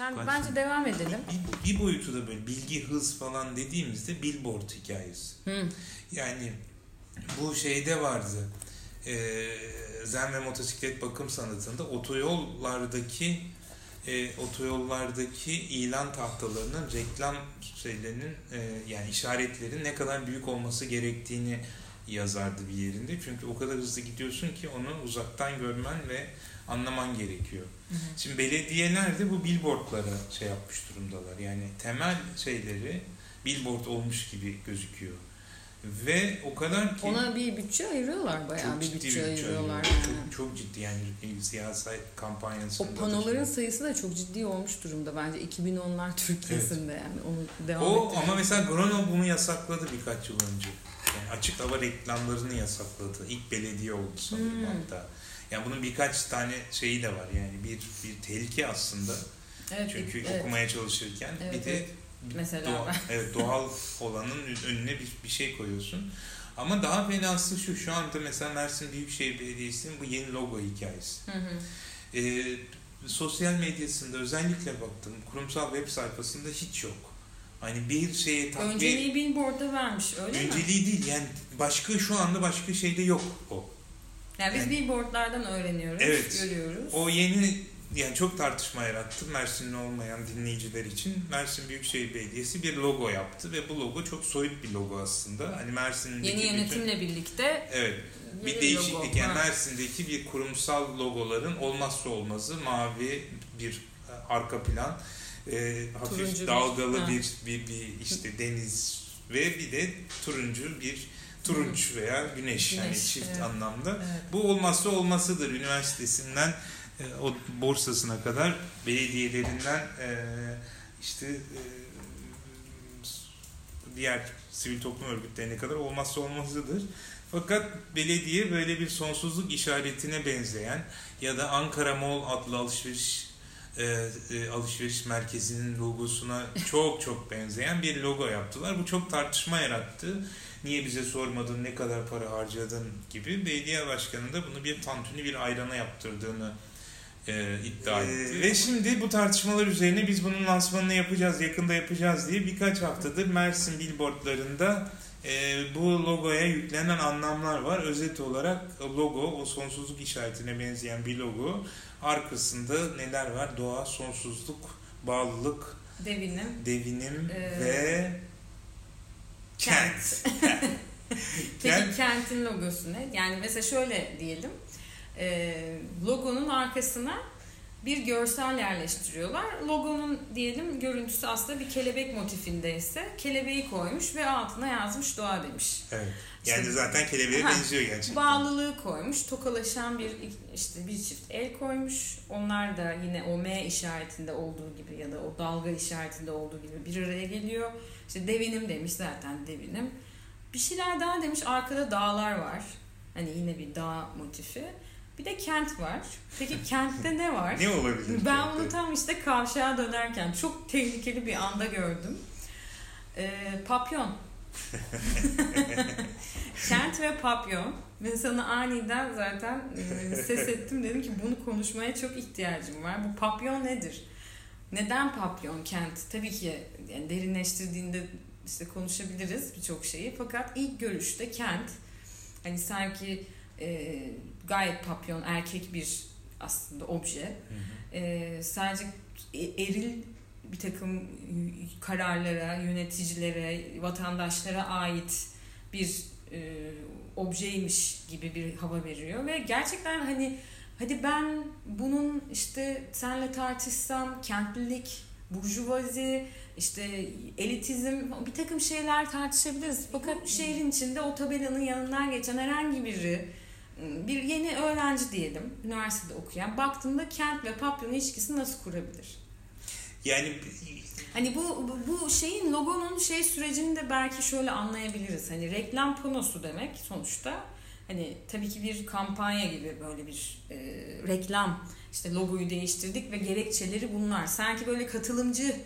Sen Kaç bence devam edelim. Bir, bir boyutu da böyle bilgi, hız falan dediğimizde billboard hikayesi. Hı. Yani bu şeyde vardı. Ee, Zen ve motosiklet bakım sanatında otoyollardaki e, otoyollardaki ilan tahtalarının reklam şeylerinin e, yani işaretlerin ne kadar büyük olması gerektiğini yazardı bir yerinde. Çünkü o kadar hızlı gidiyorsun ki onu uzaktan görmen ve anlaman gerekiyor. Şimdi belediyeler de bu billboardlara şey yapmış durumdalar. Yani temel şeyleri billboard olmuş gibi gözüküyor. Ve o kadar ki Ona bir bütçe ayırıyorlar bayağı çok bir ciddi bütçe, ayırıyorlar. ayırıyor. yani. Çok, çok ciddi yani siyasi kampanyasında. O da panoların şey. sayısı da çok ciddi olmuş durumda bence 2010'lar Türkiye'sinde yani onu devam O ettirelim. ama mesela Grenoble bunu yasakladı birkaç yıl önce. Yani açık hava reklamlarını yasakladı. İlk belediye oldu sanırım Hmm. hatta. Yani bunun birkaç tane şeyi de var yani bir bir tehlike aslında. evet, Çünkü evet. okumaya çalışırken Evet, bir de evet. Mesela doğa- ben. evet, doğal olanın önüne bir, bir şey koyuyorsun. Ama daha fenası şu şu anda mesela Mersin Büyükşehir Belediyesi'nin bu yeni logo hikayesi. Hı hı. Ee, sosyal medyasında özellikle baktım kurumsal web sayfasında hiç yok. Hani bir şeye takviye... Önceliği billboard'a vermiş öyle mi? Önceliği değil yani başka şu anda başka şeyde yok o. Yani biz Yani- billboardlardan öğreniyoruz, Evet. görüyoruz. O yeni yani çok tartışma yarattı Mersinli olmayan dinleyiciler için. Mersin Büyükşehir Belediyesi bir logo yaptı ve bu logo çok soyut bir logo aslında. Hani Mersin'deki Yeni bütün- yönetimle birlikte Evet. Bir yeni değişiklik logo. yani Ha. Mersin'deki bir kurumsal logoların olmazsa olmazı mavi bir e, arka plan, e, hafif Turuncu bir- dalgalı ha. bir, bir bir işte deniz ve bir de turuncu bir turunç veya güneş, yani Güneş, çift evet. anlamda. Evet. Bu olmazsa olmasıdır üniversitesinden e, o borsasına kadar belediyelerinden e, işte e, diğer sivil toplum örgütlerine kadar olmazsa olmazıdır. Fakat belediye böyle bir sonsuzluk işaretine benzeyen ya da Ankara Mall adlı alışveriş e, e, alışveriş merkezinin logosuna çok çok benzeyen bir logo yaptılar. Bu çok tartışma yarattı. Niye bize sormadın, ne kadar para harcadın gibi. Belediye başkanı da bunu bir tantuni bir ayrana yaptırdığını e, iddia etti. Ve şimdi bu tartışmalar üzerine biz bunun lansmanını yapacağız, yakında yapacağız diye birkaç haftadır Mersin billboardlarında e, bu logoya yüklenen anlamlar var. Özet olarak logo, o sonsuzluk işaretine benzeyen bir logo. Arkasında neler var? Doğa, sonsuzluk, bağlılık, Devinim. devinim Ee, ve kent. Peki Kent. kentin logosu ne? Yani mesela şöyle diyelim. e, logonun arkasına bir görsel yerleştiriyorlar. Logonun diyelim görüntüsü aslında bir kelebek motifindeyse kelebeği koymuş ve altına yazmış doğa demiş. Evet. Yani İşte- zaten kelebeğe Ha, benziyor gerçekten. Bağlılığı koymuş, tokalaşan bir işte bir çift el koymuş. Onlar da yine o M işaretinde olduğu gibi ya da o dalga işaretinde olduğu gibi bir araya geliyor. İşte devinim demiş zaten devinim. Bir şeyler daha demiş arkada dağlar var. Hani yine bir dağ motifi. Bir de kent var. Peki kentte ne var? Ne olabilir? Ben kentte? bunu tam işte kavşağa dönerken çok tehlikeli bir anda gördüm. Ee, papyon. Kent ve papyon. Ben sana aniden zaten e, ses ettim. Dedim ki bunu konuşmaya çok ihtiyacım var. Bu papyon nedir? Neden papyon kent? Tabii ki yani derinleştirdiğinde işte konuşabiliriz birçok şeyi. Fakat ilk görüşte kent hani sanki e, gayet papyon erkek bir aslında obje. Hı hı. E, sadece e- eril bir takım kararlara, yöneticilere, vatandaşlara ait bir e, objeymiş gibi bir hava veriyor ve gerçekten hani hadi ben bunun işte senle tartışsam kentlilik, burjuvazi, işte elitizm bir takım şeyler tartışabiliriz. Fakat şehrin içinde o tabelanın yanından geçen herhangi biri bir yeni öğrenci diyelim, üniversitede okuyan baktığında kent ve papyon ilişkisini nasıl kurabilir? Yani Hani bu, bu şeyin logonun şey sürecini de belki şöyle anlayabiliriz. Hani reklam panosu demek sonuçta. Hani tabii ki bir kampanya gibi böyle bir e, reklam işte logoyu değiştirdik ve gerekçeleri bunlar. Sanki böyle katılımcı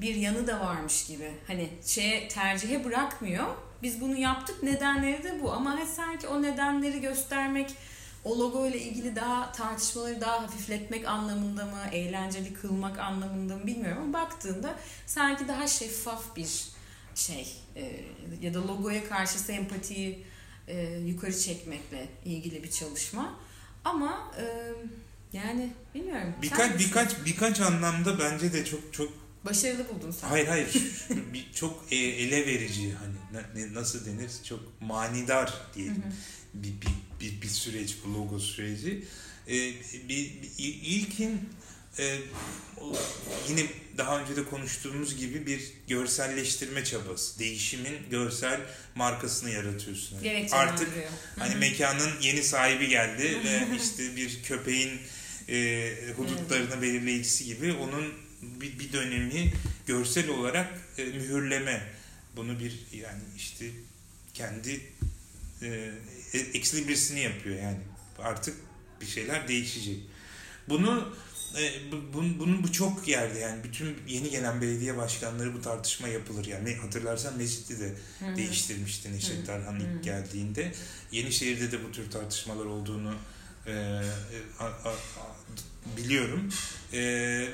bir yanı da varmış gibi. Hani şeye tercihe bırakmıyor. Biz bunu yaptık nedenleri de bu ama sanki o nedenleri göstermek o logo ile ilgili daha tartışmaları daha hafifletmek anlamında mı, eğlenceli kılmak anlamında mı bilmiyorum ama baktığında sanki daha şeffaf bir şey e, ya da logoya karşı sempatiyi e, yukarı çekmekle ilgili bir çalışma. Ama e, yani bilmiyorum. Birkaç birkaç birkaç anlamda bence de çok çok başarılı buldun sen. Hayır hayır. bir, çok e, ele verici hani ne, nasıl denir? Çok manidar diyelim. Bir, bir, bir, bir süreç bu logo süreci. E, bir, bir, ilkin e, yine daha önce de konuştuğumuz gibi bir görselleştirme çabası. Değişimin görsel markasını yaratıyorsun. Yani Artık hani mekanın yeni sahibi geldi ve işte bir köpeğin e, hudutlarını belirleyicisi gibi onun bir, bir dönemi görsel olarak e, mühürleme. Bunu bir yani işte kendi e, eksilibrisini yapıyor yani. Artık bir şeyler değişecek. Bunu e, bu, bunun bu çok yerde yani bütün yeni gelen belediye başkanları bu tartışma yapılır yani hatırlarsan Mecit'i de Hı-hı. değiştirmişti Neşet Tarhan ilk geldiğinde Yenişehir'de de bu tür tartışmalar olduğunu e, a, a, a, biliyorum e,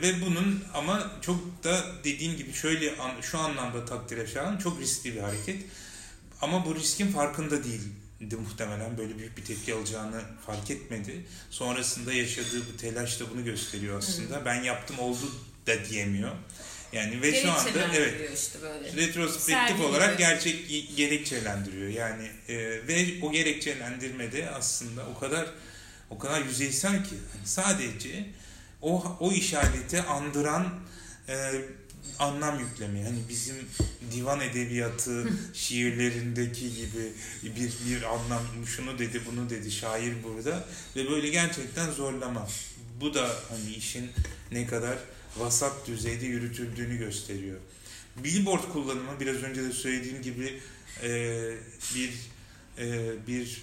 ve bunun ama çok da dediğim gibi şöyle şu anlamda takdire şayan çok riskli bir hareket ama bu riskin farkında değil de muhtemelen böyle büyük bir tepki alacağını fark etmedi. Sonrasında yaşadığı bu telaş da bunu gösteriyor aslında. Hı. Ben yaptım oldu da diyemiyor. Yani ve şu anda evet işte böyle. retrospektif olarak gerçek gerekçelendiriyor. Yani e, ve o gerekçelendirmede aslında o kadar o kadar yüzeysel ki yani sadece o o işareti andıran e, anlam yüklemi. Hani bizim divan edebiyatı şiirlerindeki gibi bir bir anlam şunu dedi bunu dedi şair burada ve böyle gerçekten zorlama. Bu da hani işin ne kadar vasat düzeyde yürütüldüğünü gösteriyor. Billboard kullanımı biraz önce de söylediğim gibi e, bir e, bir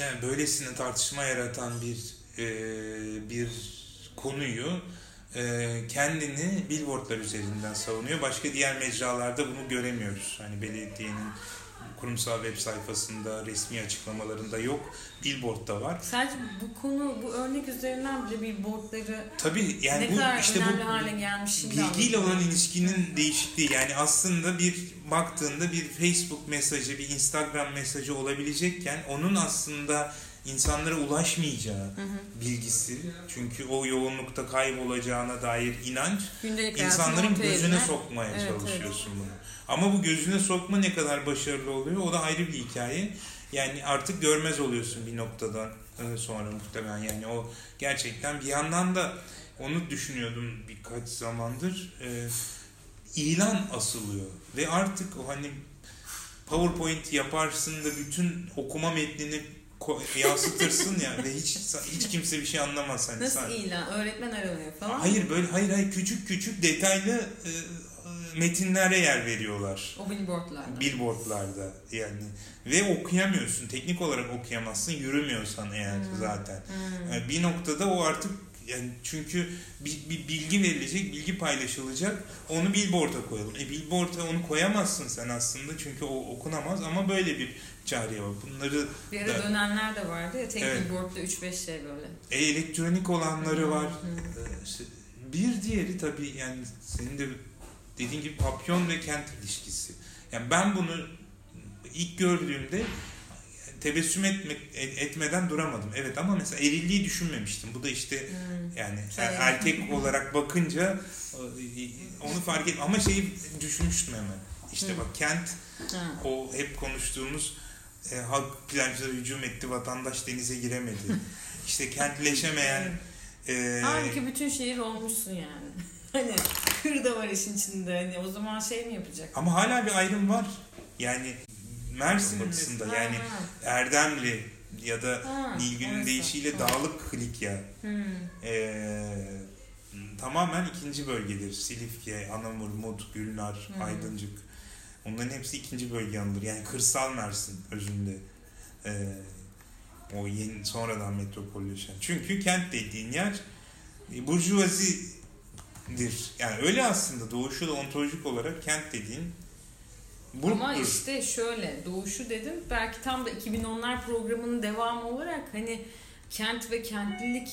e, böylesine tartışma yaratan bir e, bir konuyu e, kendini billboardlar üzerinden savunuyor. Başka diğer mecralarda bunu göremiyoruz. Hani belediyenin kurumsal web sayfasında, resmi açıklamalarında yok. Billboard'da var. Sadece bu konu, bu örnek üzerinden bile billboardları Tabii yani ne bu kadar işte bu hale gelmiş bilgiyle olan ilişkinin değişikliği. Yani aslında bir baktığında bir Facebook mesajı, bir Instagram mesajı olabilecekken onun aslında insanlara ulaşmayacağı hı hı. bilgisi. Çünkü o yoğunlukta kaybolacağına dair inanç Gündelik insanların gözüne sokmaya evet, çalışıyorsun evet. bunu. Ama bu gözüne sokma ne kadar başarılı oluyor o da ayrı bir hikaye. Yani artık görmez oluyorsun bir noktadan e, sonra muhtemelen. Yani o gerçekten bir yandan da onu düşünüyordum birkaç zamandır. Ee, ilan asılıyor ve artık o hani PowerPoint yaparsın da bütün okuma metnini yansıtırsın ya ve hiç hiç kimse bir şey anlamaz hani Nasıl sadece. ilan? Öğretmen aranıyor falan. Hayır böyle hayır hayır küçük küçük detaylı e, e, metinlere yer veriyorlar. O billboardlarda. Billboardlarda yani ve okuyamıyorsun. Teknik olarak okuyamazsın yürümüyorsan eğer hmm. zaten. Hmm. Yani bir noktada o artık yani çünkü bir, bir bilgi verilecek, bilgi paylaşılacak. Onu billboard'a koyalım. E billboard'a onu koyamazsın sen aslında çünkü o okunamaz ama böyle bir çare var. Bunları bir ara da, dönenler de vardı ya tek evet. billboard'da 3-5 şey böyle. E, elektronik olanları var. Hı. E, bir diğeri tabii yani senin de dediğin gibi papyon ve kent ilişkisi. Yani ben bunu ilk gördüğümde tebessüm etme, etmeden duramadım. Evet ama mesela erilliği düşünmemiştim. Bu da işte hmm. yani şey, erkek olarak bakınca onu fark et ama şeyi düşünmüştüm hemen. İşte hmm. bak kent hmm. o hep konuştuğumuz e, halk plajlara hücum etti, vatandaş denize giremedi. işte kentleşemeyen e, Halbuki bütün şehir olmuşsun yani. Hani kır da var işin içinde. Hani o zaman şey mi yapacak? Ama hala bir ayrım var. Yani Mersin batısında yani Erdemli ya da ha, Nilgün'ün deyişiyle Dağlık Likya. Hmm. Ee, tamamen ikinci bölgedir. Silifke, Anamur, Mud, Gülnar, hmm. Aydıncık. Onların hepsi ikinci bölge anılır. Yani kırsal Mersin özünde. Ee, o yeni sonradan metropolleşen. Çünkü kent dediğin yer e, burjuvazidir. Yani öyle aslında doğuşu da ontolojik olarak kent dediğin Buruktur. Ama işte şöyle doğuşu dedim belki tam da 2010'lar programının devamı olarak hani kent ve kentlilik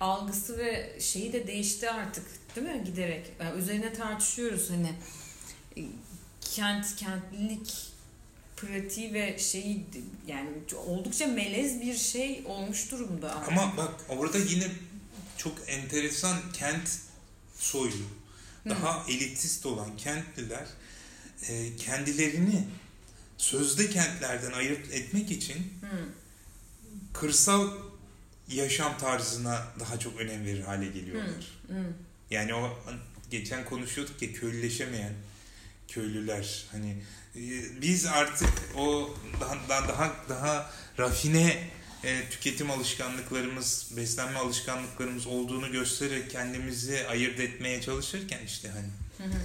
algısı ve şeyi de değişti artık değil mi giderek. Yani üzerine tartışıyoruz hani e, kent kentlilik pratiği ve şeyi yani oldukça melez bir şey olmuş durumda artık. Ama bak orada yine çok enteresan kent soyu daha Hı. elitist olan kentliler e, kendilerini sözde kentlerden ayırt etmek için Hı. kırsal yaşam tarzına daha çok önem verir hale geliyorlar. Hı. Hı. Yani o geçen konuşuyorduk ya köylüleşemeyen köylüler hani e, biz artık o daha daha daha, daha rafine e, tüketim alışkanlıklarımız, beslenme alışkanlıklarımız olduğunu göstererek kendimizi ayırt etmeye çalışırken işte hani hı hı.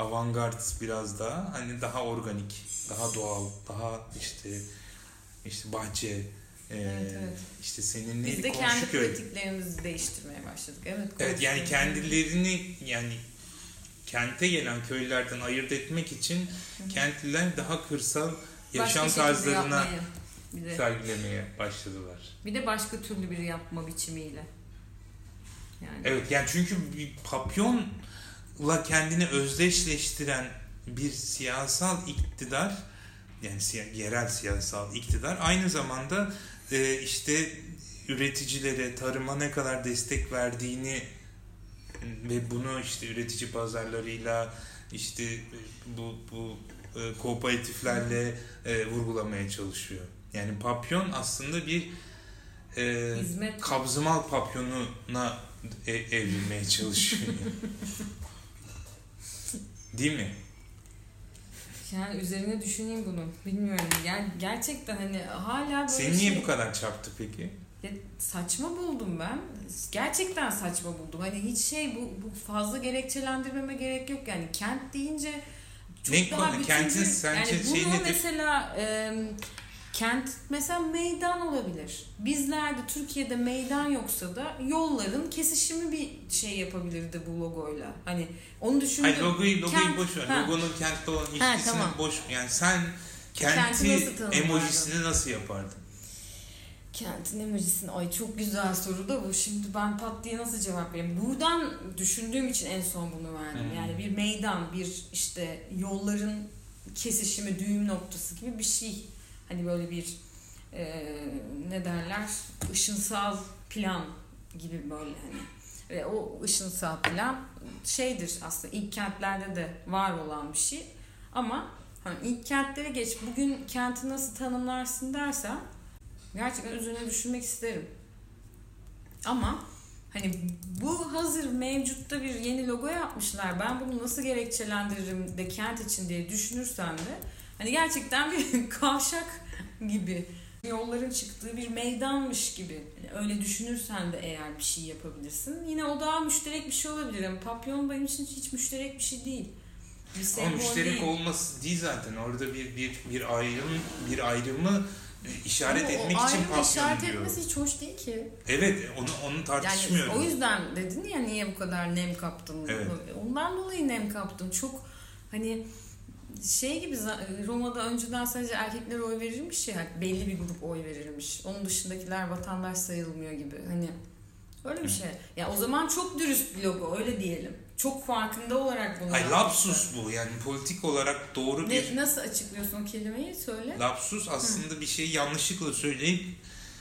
Avantgard biraz daha hani daha organik, daha doğal, daha işte işte bahçe, Evet, evet. İşte senin Biz de kendi köy. pratiklerimizi değiştirmeye başladık. Evet. Evet yani kendilerini yani kente gelen köylerden ayırt etmek için Hı-hı. kentliler daha kırsal yaşam Başka tarzlarına bir de, sergilemeye başladılar. Bir de başka türlü bir yapma biçimiyle. Yani. Evet yani çünkü bir papyonla kendini özdeşleştiren bir siyasal iktidar yani yerel siyasal iktidar aynı zamanda e, işte üreticilere, tarıma ne kadar destek verdiğini ve bunu işte üretici pazarlarıyla işte bu bu e, kooperatiflerle e, vurgulamaya çalışıyor. Yani papyon aslında bir e, Hizmet. kabzımal papyonuna e, evrilmeye çalışıyor. Değil mi? Yani üzerine düşüneyim bunu. Bilmiyorum. Yani gerçekten hani hala böyle Seni niye şey... bu kadar çarptı peki? Ya saçma buldum ben. Gerçekten saçma buldum. Hani hiç şey bu, bu fazla gerekçelendirmeme gerek yok. Yani kent deyince çok ne daha bütüncül. Kentin sence yani şey nedir? mesela e, kent mesela meydan olabilir. Bizlerde Türkiye'de meydan yoksa da yolların kesişimi bir şey yapabilirdi bu logoyla. Hani onu düşündüm. Hayır logoyu, logoyu kent, boş ver. Ha. Logonun kentte olan ilişkisini tamam. boş Yani sen kenti emojisini nasıl yapardın? Kentin emojisini ay çok güzel soru da bu. Şimdi ben pat diye nasıl cevap vereyim? Buradan düşündüğüm için en son bunu verdim. Hmm. Yani bir meydan, bir işte yolların kesişimi, düğüm noktası gibi bir şey hani böyle bir e, ne derler ışınsal plan gibi böyle hani. Ve o ışınsal plan şeydir aslında ilk kentlerde de var olan bir şey. Ama hani ilk kentlere geç bugün kenti nasıl tanımlarsın dersen gerçekten üzerine düşünmek isterim. Ama hani bu hazır mevcutta bir yeni logo yapmışlar ben bunu nasıl gerekçelendiririm de kent için diye düşünürsen de Hani gerçekten bir kavşak gibi yolların çıktığı bir meydanmış gibi. Yani öyle düşünürsen de eğer bir şey yapabilirsin. Yine o daha müşterek bir şey olabilir. Yani papyon benim için hiç müşterek bir şey değil. Bir Ama müşterek değil. olması değil zaten. Orada bir bir bir ayrım bir ayrımı işaret Ama etmek için papyon işaret diyor. etmesi hiç hoş değil ki. Evet, onu onu tartışmıyorum. Yani o yüzden dedin ya niye bu kadar nem kaptın? Evet. Ondan dolayı nem kaptım. Çok hani şey gibi Roma'da önceden sadece erkekler oy verirmiş ya belli bir grup oy verirmiş. Onun dışındakiler vatandaş sayılmıyor gibi. Hani öyle bir şey. Ya o zaman çok dürüst bir logo öyle diyelim. Çok farkında olarak bunu Ay lapsus bu yani politik olarak doğru ne, bir... Nasıl açıklıyorsun o kelimeyi söyle. Lapsus aslında Hı. bir şeyi yanlışlıkla söyleyip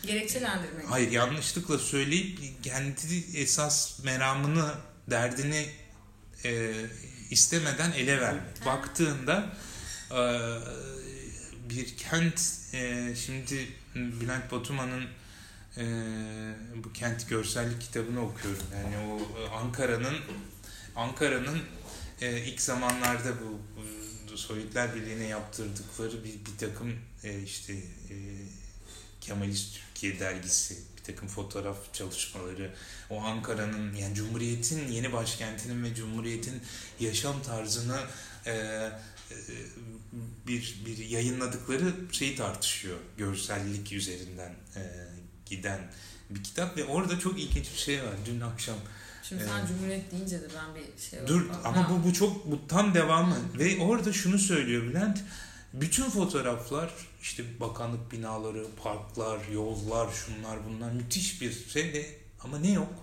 Gerekçelendirmek. Hayır yanlışlıkla söyleyip kendi esas meramını, derdini e, istemeden ele vermek. Baktığında e, bir kent e, şimdi Bülent Batuman'ın e, bu kent görsellik kitabını okuyorum. Yani o Ankara'nın Ankara'nın ilk zamanlarda bu, Sovyetler Birliği'ne yaptırdıkları bir, bir takım işte Kemalist Türkiye dergisi takım fotoğraf çalışmaları, o Ankara'nın yani Cumhuriyet'in yeni başkentinin ve Cumhuriyet'in yaşam tarzını e, e, bir bir yayınladıkları şeyi tartışıyor. Görsellik üzerinden e, giden bir kitap ve orada çok ilginç bir şey var. Dün akşam Şimdi sen Cumhuriyet deyince de ben bir şey Dur oldu. ama Ha. bu bu çok bu tam devamı ve orada şunu söylüyor Bülent. Bütün fotoğraflar işte bakanlık binaları, parklar, yollar, şunlar bunlar müthiş bir şey de ama ne yok?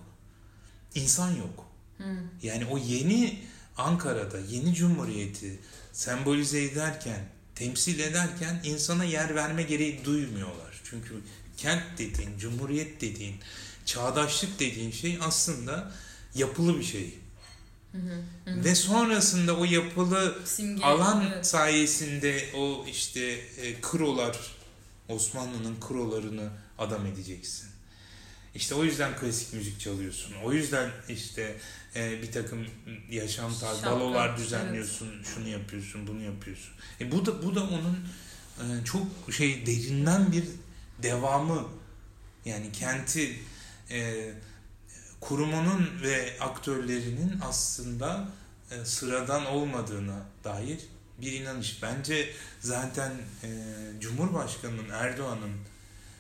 İnsan yok. Hı. Yani o yeni Ankara'da yeni cumhuriyeti sembolize ederken, temsil ederken insana yer verme gereği duymuyorlar. Çünkü kent dediğin, cumhuriyet dediğin, çağdaşlık dediğin şey aslında yapılı bir şey. Hı hı. Hı hı. Ve sonrasında o yapılı Simge, alan evet. sayesinde o işte e, krolar, Osmanlı'nın krolarını adam edeceksin. İşte o yüzden klasik müzik çalıyorsun. O yüzden işte e, bir takım yaşam tarzı, balolar düzenliyorsun, şunu yapıyorsun, bunu yapıyorsun. E bu da bu da onun e, çok şey derinden bir devamı. Yani kenti e, kurumunun ve aktörlerinin aslında e, sıradan olmadığına dair bir inanış. Bence zaten e, Cumhurbaşkanı'nın Erdoğan'ın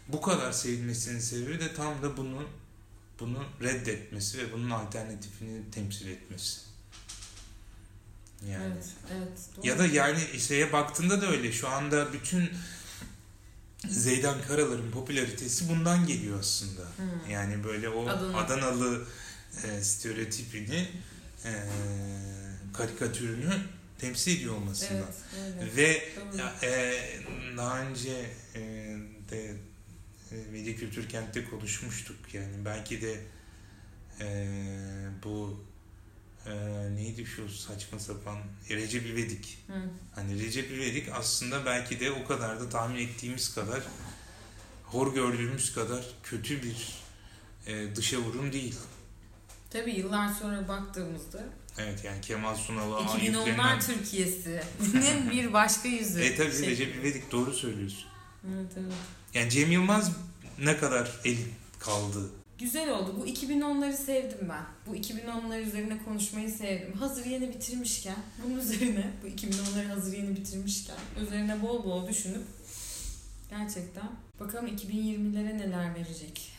bu kadar sevilmesinin sebebi de tam da bunu bunu reddetmesi ve bunun alternatifini temsil etmesi. Yani. Evet, evet. Doğru. Ya da yani şeye baktığında da öyle. Şu anda bütün Zeydan Karalar'ın popülaritesi bundan geliyor aslında. Hı. Yani böyle o Adana. Adanalı e, stereotipini, e, karikatürünü temsil ediyor olmasından. Evet, evet. Ve Doğru. e, daha önce e, de e, Veli Kültür Kent'te konuşmuştuk. Yani belki de e, bu e, neydi şu saçma sapan Recep İvedik. Hı. Hani Recep İvedik aslında belki de o kadar da tahmin ettiğimiz kadar hor gördüğümüz kadar kötü bir e, dışa vurum değil. Tabii yıllar sonra baktığımızda Evet yani Kemal Sunal'a 2010'lar Türkiye'sinin bir başka yüzü. E tabii Şey- Recep İvedik doğru söylüyorsun. Evet, evet. Yani Cem Yılmaz ne kadar el kaldı. Güzel oldu. Bu 2010'ları sevdim ben. Bu 2010'lar üzerine konuşmayı sevdim. Hazır yeni bitirmişken, bunun üzerine, bu 2010'ları hazır yeni bitirmişken, üzerine bol bol düşünüp gerçekten bakalım 2020'lere neler verecek.